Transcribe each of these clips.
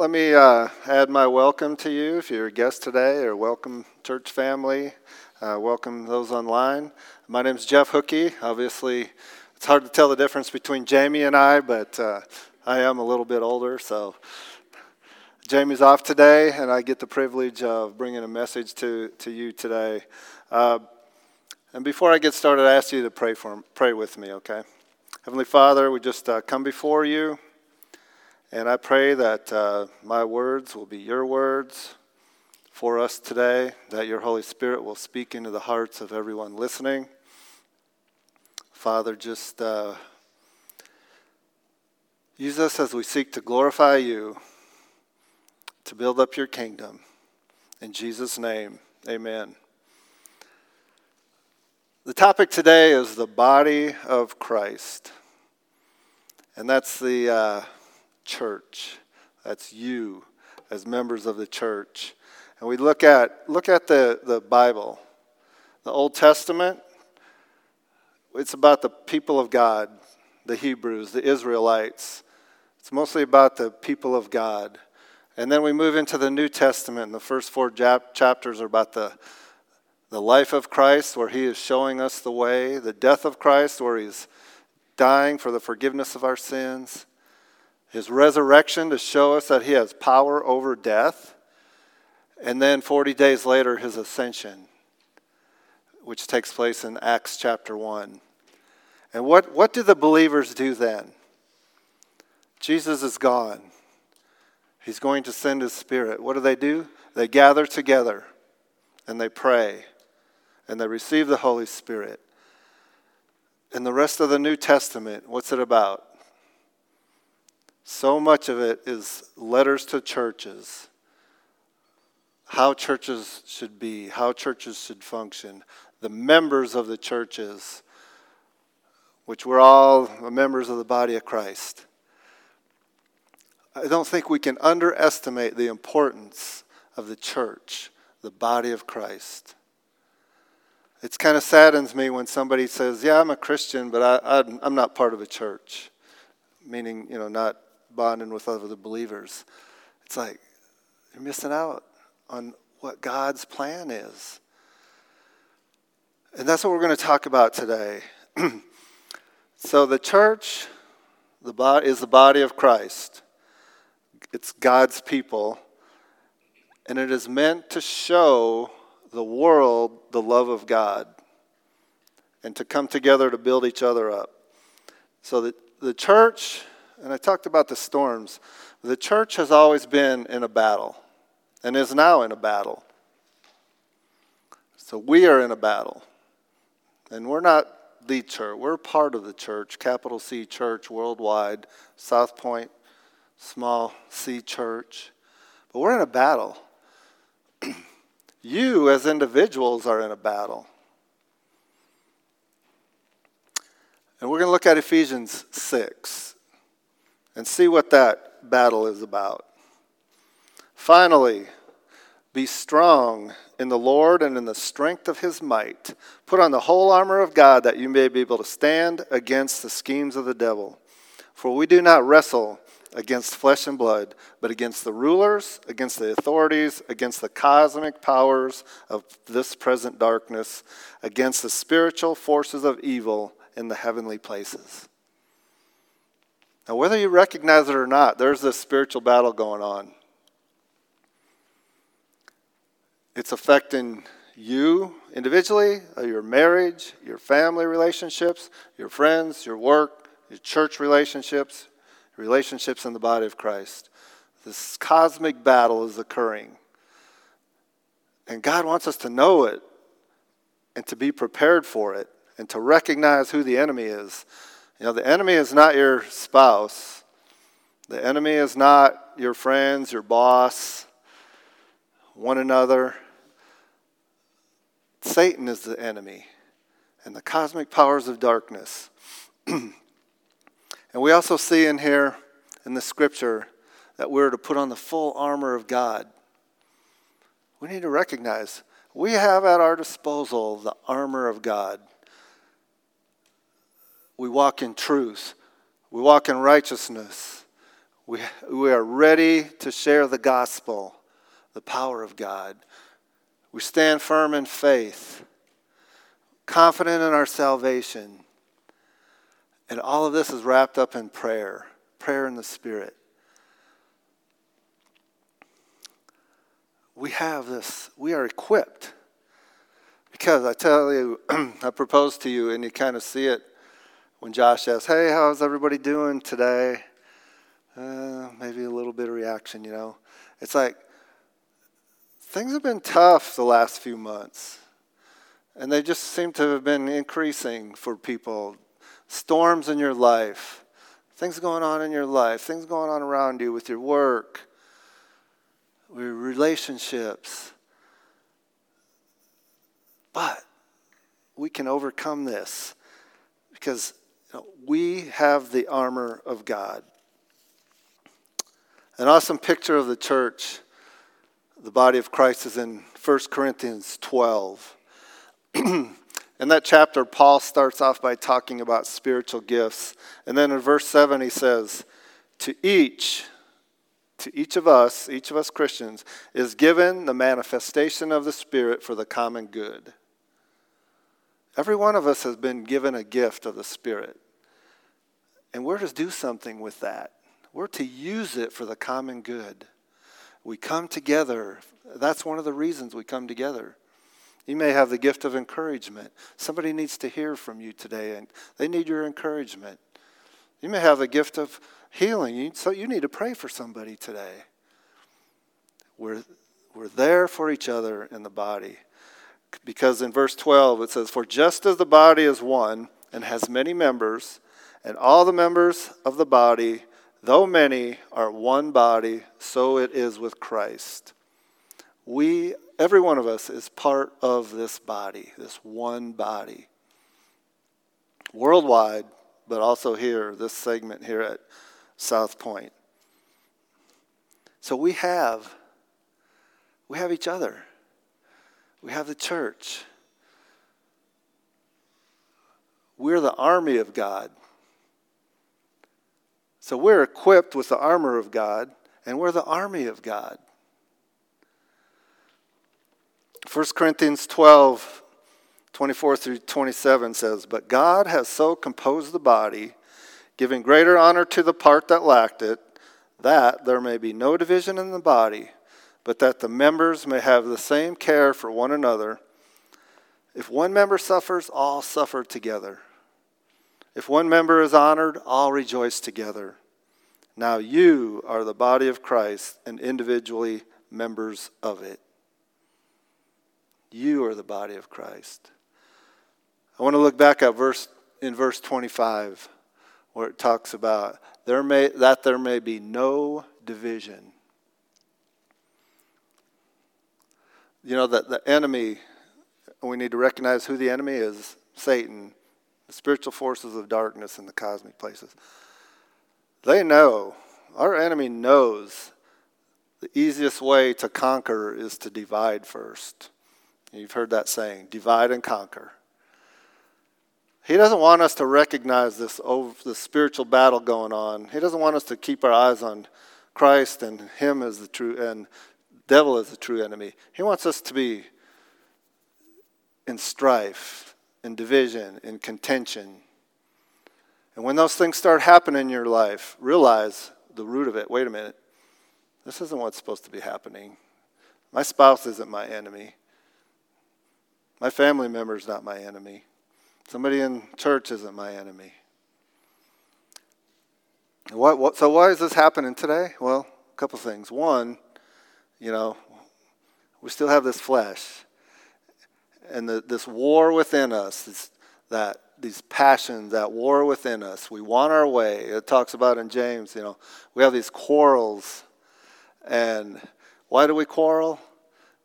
let me uh, add my welcome to you if you're a guest today, or welcome church family. Uh, welcome those online. My name is Jeff Hookey. Obviously, it's hard to tell the difference between Jamie and I, but uh, I am a little bit older, so Jamie's off today, and I get the privilege of bringing a message to, to you today. Uh, and before I get started, I ask you to pray for pray with me, okay? Heavenly Father, we just uh, come before you. And I pray that uh, my words will be your words for us today, that your Holy Spirit will speak into the hearts of everyone listening. Father, just uh, use us as we seek to glorify you, to build up your kingdom. In Jesus' name, amen. The topic today is the body of Christ. And that's the. Uh, church. That's you as members of the church. And we look at, look at the, the Bible, the Old Testament. It's about the people of God, the Hebrews, the Israelites. It's mostly about the people of God. And then we move into the New Testament, and the first four chapters are about the, the life of Christ, where he is showing us the way, the death of Christ, where he's dying for the forgiveness of our sins, his resurrection to show us that he has power over death, and then 40 days later, his ascension, which takes place in Acts chapter 1. And what, what do the believers do then? Jesus is gone. He's going to send his spirit. What do they do? They gather together and they pray and they receive the Holy Spirit. And the rest of the New Testament, what's it about? So much of it is letters to churches, how churches should be, how churches should function, the members of the churches, which we're all members of the body of Christ. I don't think we can underestimate the importance of the church, the body of Christ. It kind of saddens me when somebody says, Yeah, I'm a Christian, but I, am not part of a church. Meaning, you know, not bonding with other believers. It's like you're missing out on what God's plan is. And that's what we're going to talk about today. so, the church the body, is the body of Christ, it's God's people, and it is meant to show the world the love of God and to come together to build each other up. So, the, the church and I talked about the storms. The church has always been in a battle and is now in a battle. So we are in a battle. And we're not the church, we're part of the church, capital C church worldwide, South Point, small C church. But we're in a battle. you, as individuals, are in a battle. And we're going to look at Ephesians 6 and see what that battle is about. Finally, be strong in the Lord and in the strength of his might. Put on the whole armor of God that you may be able to stand against the schemes of the devil. For we do not wrestle against flesh and blood, but against the rulers, against the authorities, against the cosmic powers of this present darkness, against the spiritual forces of evil in the heavenly places. Now, whether you recognize it or not, there's this spiritual battle going on. It's affecting you individually, uh, your marriage, your family relationships, your friends, your work, your church relationships, relationships in the body of Christ. This cosmic battle is occurring. And God wants us to know it and to be prepared for it and to recognize who the enemy is you know, the enemy is not your spouse, the enemy is not your friends, your boss, one another. Satan is the enemy and the cosmic powers of darkness. and we also see in here in the scripture that we're to put on the full armor of God. We need to recognize we have at our disposal the armor of God we walk in truth, we walk in righteousness, We, we are ready to share the gospel, the power of God. We stand firm in faith, confident in our salvation. And all of this is wrapped up in prayer, prayer in the Spirit. We have this, we are equipped. Because I tell you, I propose to you, and you kind of see it when Josh asks, Hey, how's everybody doing today? Uh, maybe a little bit of reaction, you know. It's like things have been tough the last few months, and they just seem to have been increasing for people. Storms in your life, things going on in your life, things going on around you with your work, with your relationships. But we can overcome this because we have the armor of God. An awesome picture of the church, the body of Christ, is in 1 Corinthians 12. in that chapter, Paul starts off by talking about spiritual gifts. And then in verse 7, he says, To each, to each of us, each of us Christians, is given the manifestation of the Spirit for the common good. Every one of us has been given a gift of the Spirit. And we're to do something with that. We're to use it for the common good. We come together. That's one of the reasons we come together. You may have the gift of encouragement. Somebody needs to hear from you today, and they need your encouragement. You may have the gift of healing, so you need to pray for somebody today. We're, we're there for each other in the body. Because in verse 12 it says, For just as the body is one and has many members, and all the members of the body, though many, are one body, so it is with Christ. We, every one of us, is part of this body, this one body. Worldwide, but also here, this segment here at South Point. So we have, we have each other. We have the church. We're the army of God. So we're equipped with the armor of God, and we're the army of God. 1 Corinthians 12, 24 through 27 says, But God has so composed the body, giving greater honor to the part that lacked it, that there may be no division in the body but that the members may have the same care for one another. If one member suffers, all suffer together. If one member is honored, all rejoice together. Now you are the body of Christ and individually members of it. You are the body of Christ. I want to look back at verse in verse 25 where it talks about there may, that there may be no division you know, that the enemy, we need to recognize who the enemy is Satan, the spiritual forces of darkness in the cosmic places. They know, our enemy knows the easiest way to conquer is to divide first. You've heard that saying divide and conquer. He doesn't want us to recognize this, over, this spiritual battle going on. He doesn't want us to keep our eyes on Christ and Him as the true and devil is the true enemy. He wants us to be in strife, in division, in contention. And when those things start happening in your life, realize the root of it. Wait a minute. This isn't what's supposed to be happening. My spouse isn't my enemy. My family member is not my enemy. Somebody in church isn't my enemy. What, what, so, why is this happening today? Well, a couple things. One, you know, we still have this flesh. And the, this war within us, this, that these passions, that war within us, we want our way. It talks about in James, you know, we have these quarrels. And why do we quarrel?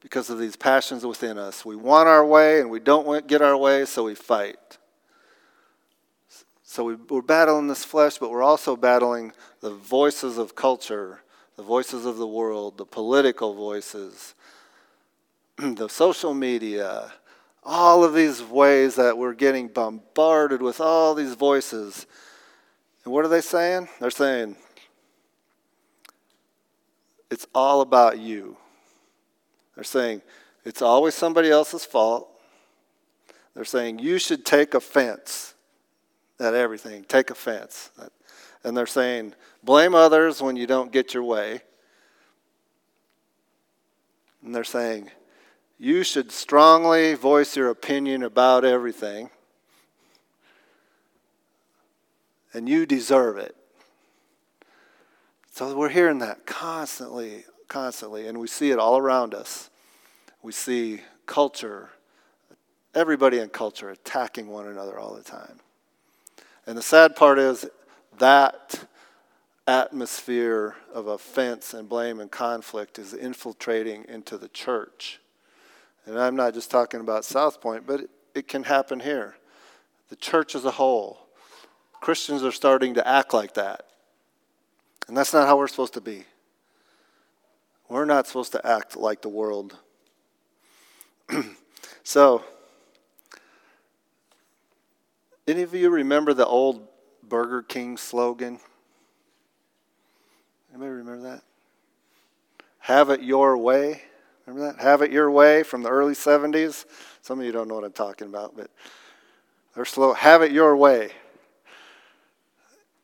Because of these passions within us. We want our way and we don't get our way, so we fight. So we, we're battling this flesh, but we're also battling the voices of culture the voices of the world, the political voices, the social media, all of these ways that we're getting bombarded with all these voices. And what are they saying? They're saying, it's all about you. They're saying it's always somebody else's fault. They're saying you should take offense at everything. Take offense. And they're saying blame others when you don't get your way. And they're saying you should strongly voice your opinion about everything. And you deserve it. So we're hearing that constantly, constantly, and we see it all around us. We see culture, everybody in culture attacking one another all the time. And the sad part is that atmosphere of offense and blame and conflict is infiltrating into the church. And I'm not just talking about South Point, but it, it can happen here. The church as a whole. Christians are starting to act like that. And that's not how we're supposed to be. We're not supposed to act like the world. so, any of you remember the old Burger King slogan? Anybody remember that? Have it your way. Remember that? Have it your way from the early 70s. Some of you don't know what I'm talking about, but they're slow. Have it your way.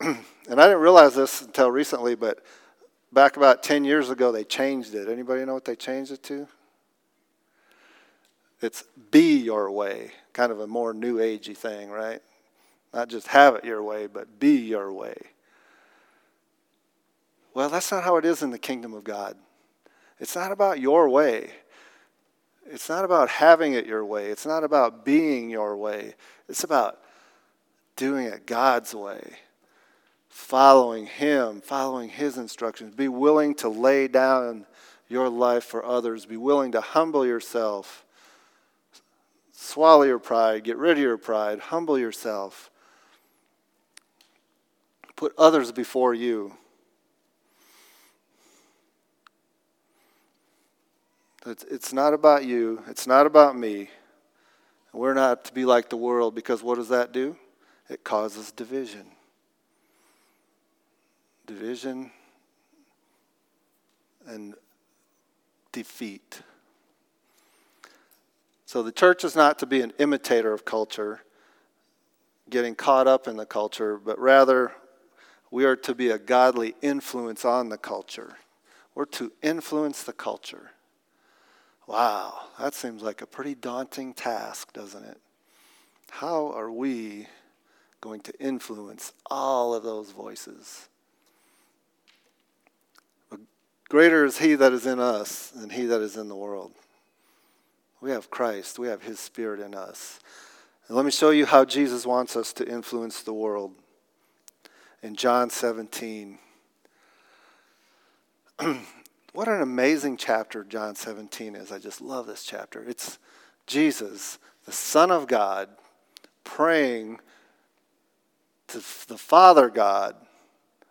and I didn't realize this until recently, but back about 10 years ago, they changed it. Anybody know what they changed it to? It's be your way, kind of a more new agey thing, right? Not just have it your way, but be your way. Well, that's not how it is in the kingdom of God. It's not about your way. It's not about having it your way. It's not about being your way. It's about doing it God's way following Him, following His instructions. Be willing to lay down your life for others. Be willing to humble yourself. Swallow your pride. Get rid of your pride. Humble yourself. Put others before you. It's not about you. It's not about me. We're not to be like the world because what does that do? It causes division division, and defeat. So the church is not to be an imitator of culture, getting caught up in the culture, but rather we are to be a godly influence on the culture. We're to influence the culture. Wow, that seems like a pretty daunting task, doesn't it? How are we going to influence all of those voices? Greater is he that is in us than he that is in the world. We have Christ, we have his spirit in us. And let me show you how Jesus wants us to influence the world. In John 17. what an amazing chapter John 17 is. I just love this chapter. It's Jesus, the Son of God, praying to the Father God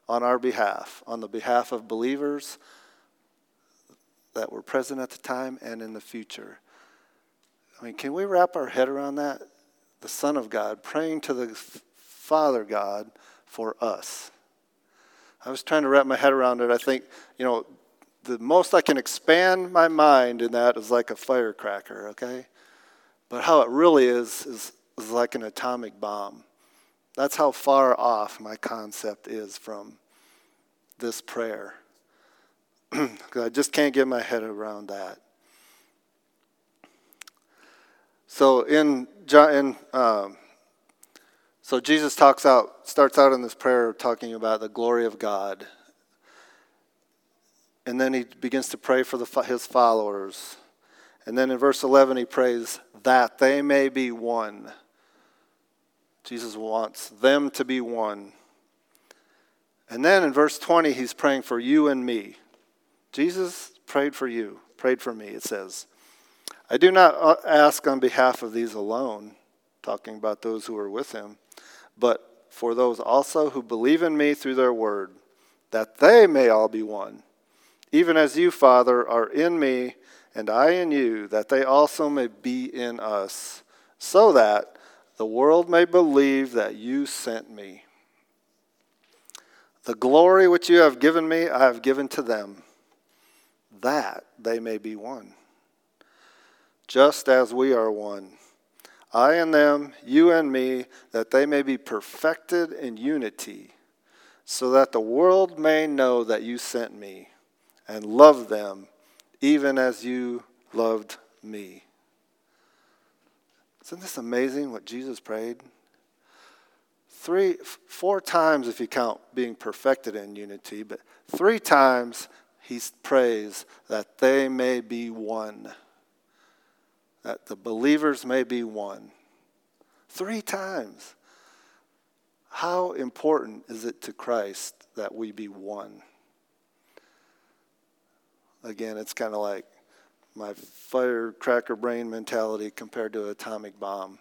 on our behalf, on the behalf of believers that were present at the time and in the future. I mean, can we wrap our head around that? The Son of God praying to the Father God for us. I was trying to wrap my head around it. I think, you know, the most I can expand my mind in that is like a firecracker, okay? But how it really is, is, is like an atomic bomb. That's how far off my concept is from this prayer because I just can't get my head around that. So in John, in um, so Jesus talks out starts out in this prayer talking about the glory of God, and then he begins to pray for the, his followers, and then in verse eleven he prays that they may be one. Jesus wants them to be one. And then in verse 20, he's praying for you and me. Jesus prayed for you, prayed for me, it says. I do not uh, ask on behalf of these alone, talking about those who are with him, but for those also who believe in me through their word, that they may all be one. Even as you, Father, are in me and I in you, that they also may be in us, so that the world may believe that you sent me. The glory which you have given me, I have given to them that they may be one. Just as we are one. I and them, you and me, that they may be perfected in unity, so that the world may know that you sent me and love them even as you loved me. Isn't this amazing what Jesus prayed? Three, four times if you count being perfected in unity, but three times he prays that they may be one, that the believers may be one. Three times. How important is it to Christ that we be one? Again, it's kind of like my firecracker brain mentality compared to an atomic bomb.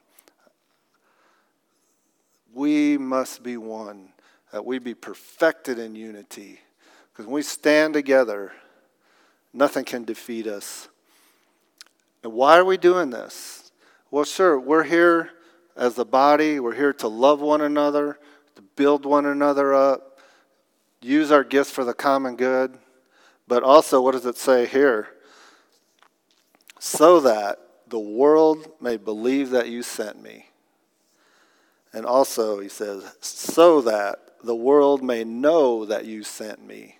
We must be one, that we be perfected in unity. Because when we stand together, nothing can defeat us. And why are we doing this? Well, sure, we're here as a body, we're here to love one another, to build one another up, use our gifts for the common good. But also, what does it say here? So that the world may believe that you sent me. And also, he says, so that the world may know that you sent me.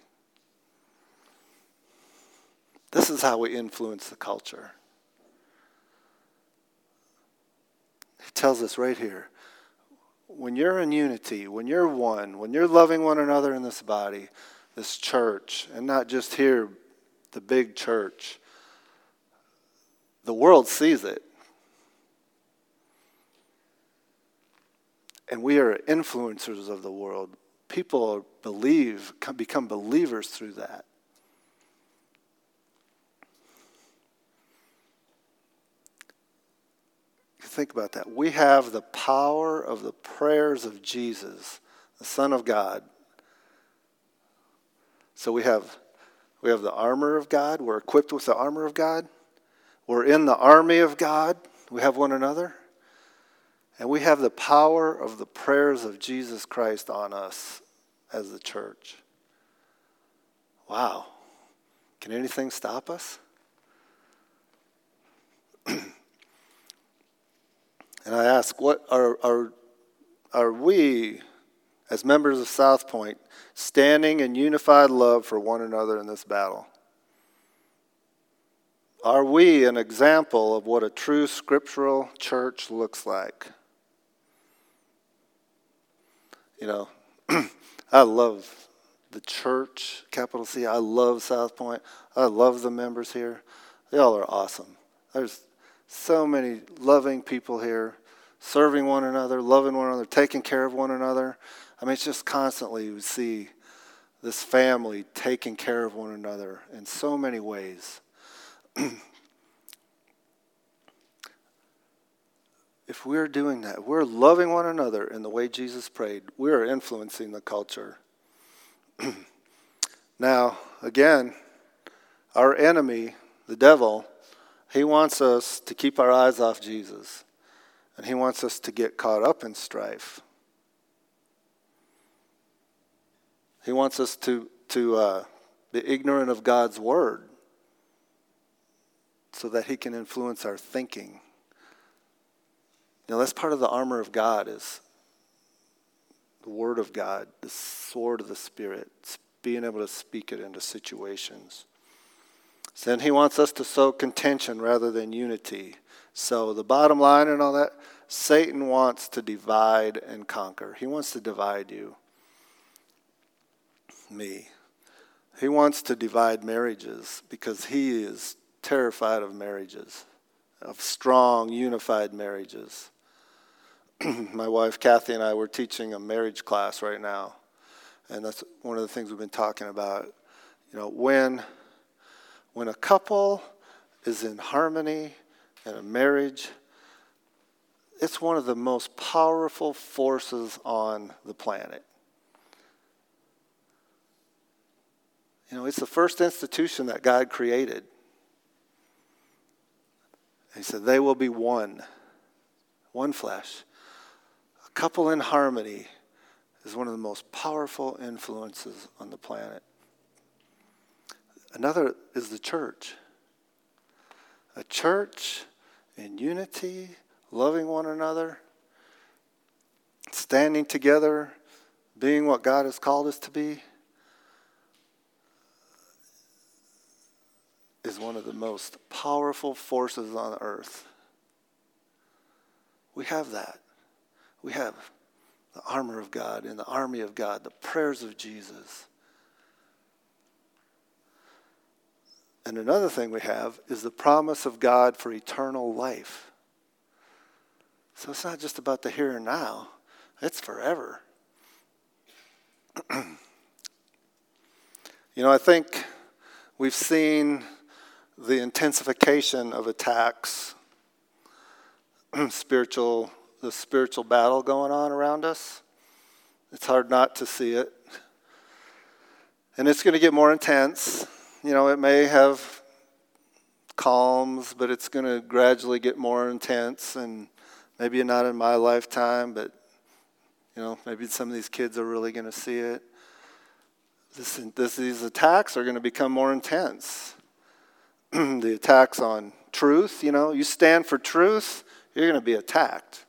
This is how we influence the culture. Tells us right here when you're in unity, when you're one, when you're loving one another in this body, this church, and not just here, the big church. The world sees it. And we are influencers of the world. People believe, become believers through that. Think about that. We have the power of the prayers of Jesus, the Son of God, so we have we have the armor of God. We're equipped with the armor of God. We're in the army of God. We have one another. And we have the power of the prayers of Jesus Christ on us as the church. Wow. Can anything stop us? I ask, what are, are, are we, as members of South Point, standing in unified love for one another in this battle? Are we an example of what a true scriptural church looks like? You know, I love the church, capital C. I love South Point. I love the members here. They all are awesome. There's so many loving people here, serving one another, loving one another, taking care of one another. I mean, it's just constantly we see this family taking care of one another in so many ways. if we're doing that, we're loving one another in the way Jesus prayed, we're influencing the culture. now, again, our enemy, the devil, he wants us to keep our eyes off Jesus. And he wants us to get caught up in strife. He wants us to, to uh, be ignorant of God's word so that he can influence our thinking. Know, that's part of the armor of God is the word of God, the sword of the Spirit, being able to speak it into situations. Then he wants us to sow contention rather than unity. So the bottom line and all that, Satan wants to divide and conquer. He wants to divide you me. He wants to divide marriages because he is terrified of marriages, of strong, unified marriages. My wife Kathy and I were teaching a marriage class right now, and that's one of the things we've been talking about. You know, when when a couple is in harmony in a marriage, it's one of the most powerful forces on the planet. You know, it's the first institution that God created. He said, they will be one, one flesh. A couple in harmony is one of the most powerful influences on the planet. Another is the church. A church in unity, loving one another, standing together, being what God has called us to be, is one of the most powerful forces on earth. We have that. We have the armor of God and the army of God, the prayers of Jesus. And another thing we have is the promise of God for eternal life. So it's not just about the here and now, it's forever. you know, I think we've seen the intensification of attacks, spiritual, the spiritual battle going on around us. It's hard not to see it. And it's going to get more intense. You know, it may have calms, but it's going to gradually get more intense. And maybe not in my lifetime, but, you know, maybe some of these kids are really going to see it. This, this, these attacks are going to become more intense. the attacks on truth, you know, you stand for truth, you're going to be attacked.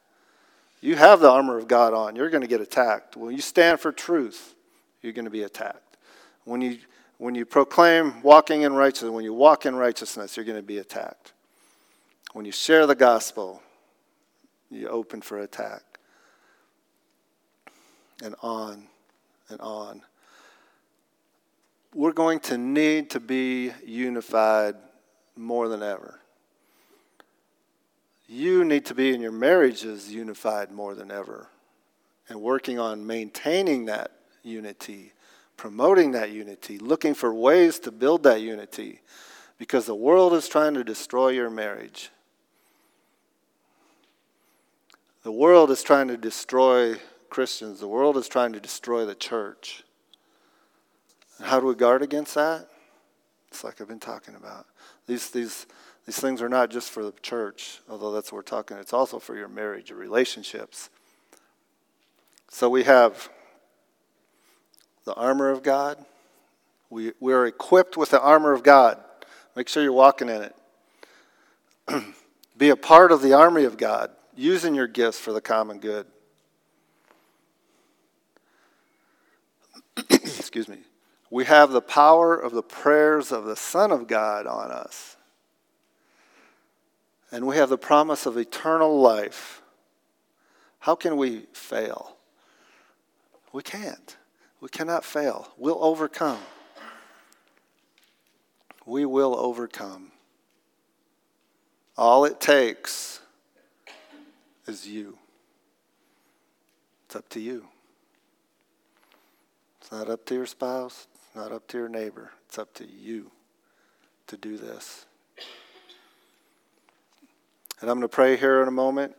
You have the armor of God on, you're going to get attacked. When you stand for truth, you're going to be attacked. When you, when you proclaim walking in righteousness, when you walk in righteousness, you're going to be attacked. When you share the gospel, you open for attack. And on and on. We're going to need to be unified more than ever. You need to be in your marriages unified more than ever and working on maintaining that unity, promoting that unity, looking for ways to build that unity because the world is trying to destroy your marriage. The world is trying to destroy Christians. The world is trying to destroy the church. And how do we guard against that? It's like I've been talking about. These, these, these things are not just for the church, although that's what we're talking. It's also for your marriage, your relationships. So we have the armor of God. We, we are equipped with the armor of God. Make sure you're walking in it. Be a part of the army of God, using your gifts for the common good. Excuse me we have the power of the prayers of the Son of God on us. And we have the promise of eternal life. How can we fail? We can't. We cannot fail. We'll overcome. We will overcome. All it takes is you. It's up to you. It's not up to your spouse, it's not up to your neighbor. It's up to you to do this. And I'm going to pray here in a moment.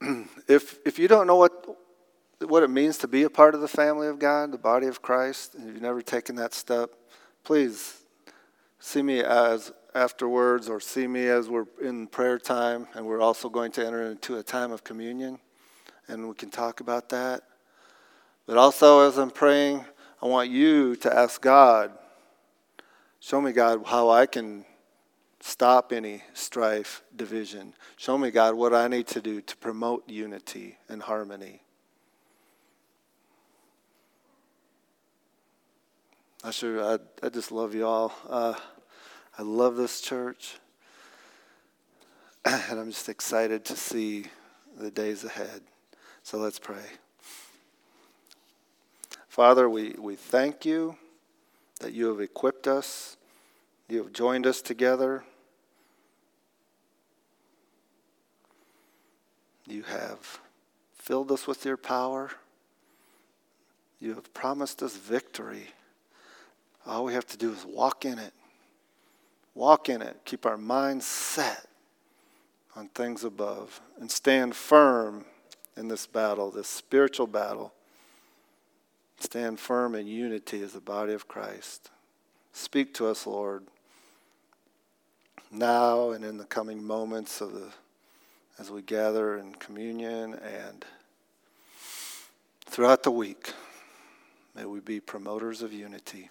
if, if you don't know what, what it means to be a part of the family of God, the body of Christ, and you've never taken that step, please see me as afterwards or see me as we're in prayer time and we're also going to enter into a time of communion and we can talk about that. But also, as I'm praying, I want you to ask God, show me, God, how I can stop any strife, division. Show me, God, what I need to do to promote unity and harmony. I sure, I, I just love you all. Uh, I love this church. And I'm just excited to see the days ahead. So let's pray. Father, we, we thank you that you have equipped us, you have joined us together. You have filled us with your power. You have promised us victory. All we have to do is walk in it. Walk in it. Keep our minds set on things above and stand firm in this battle, this spiritual battle stand firm in unity as the body of Christ. Speak to us, Lord, now and in the coming moments of the as we gather in communion and throughout the week. May we be promoters of unity.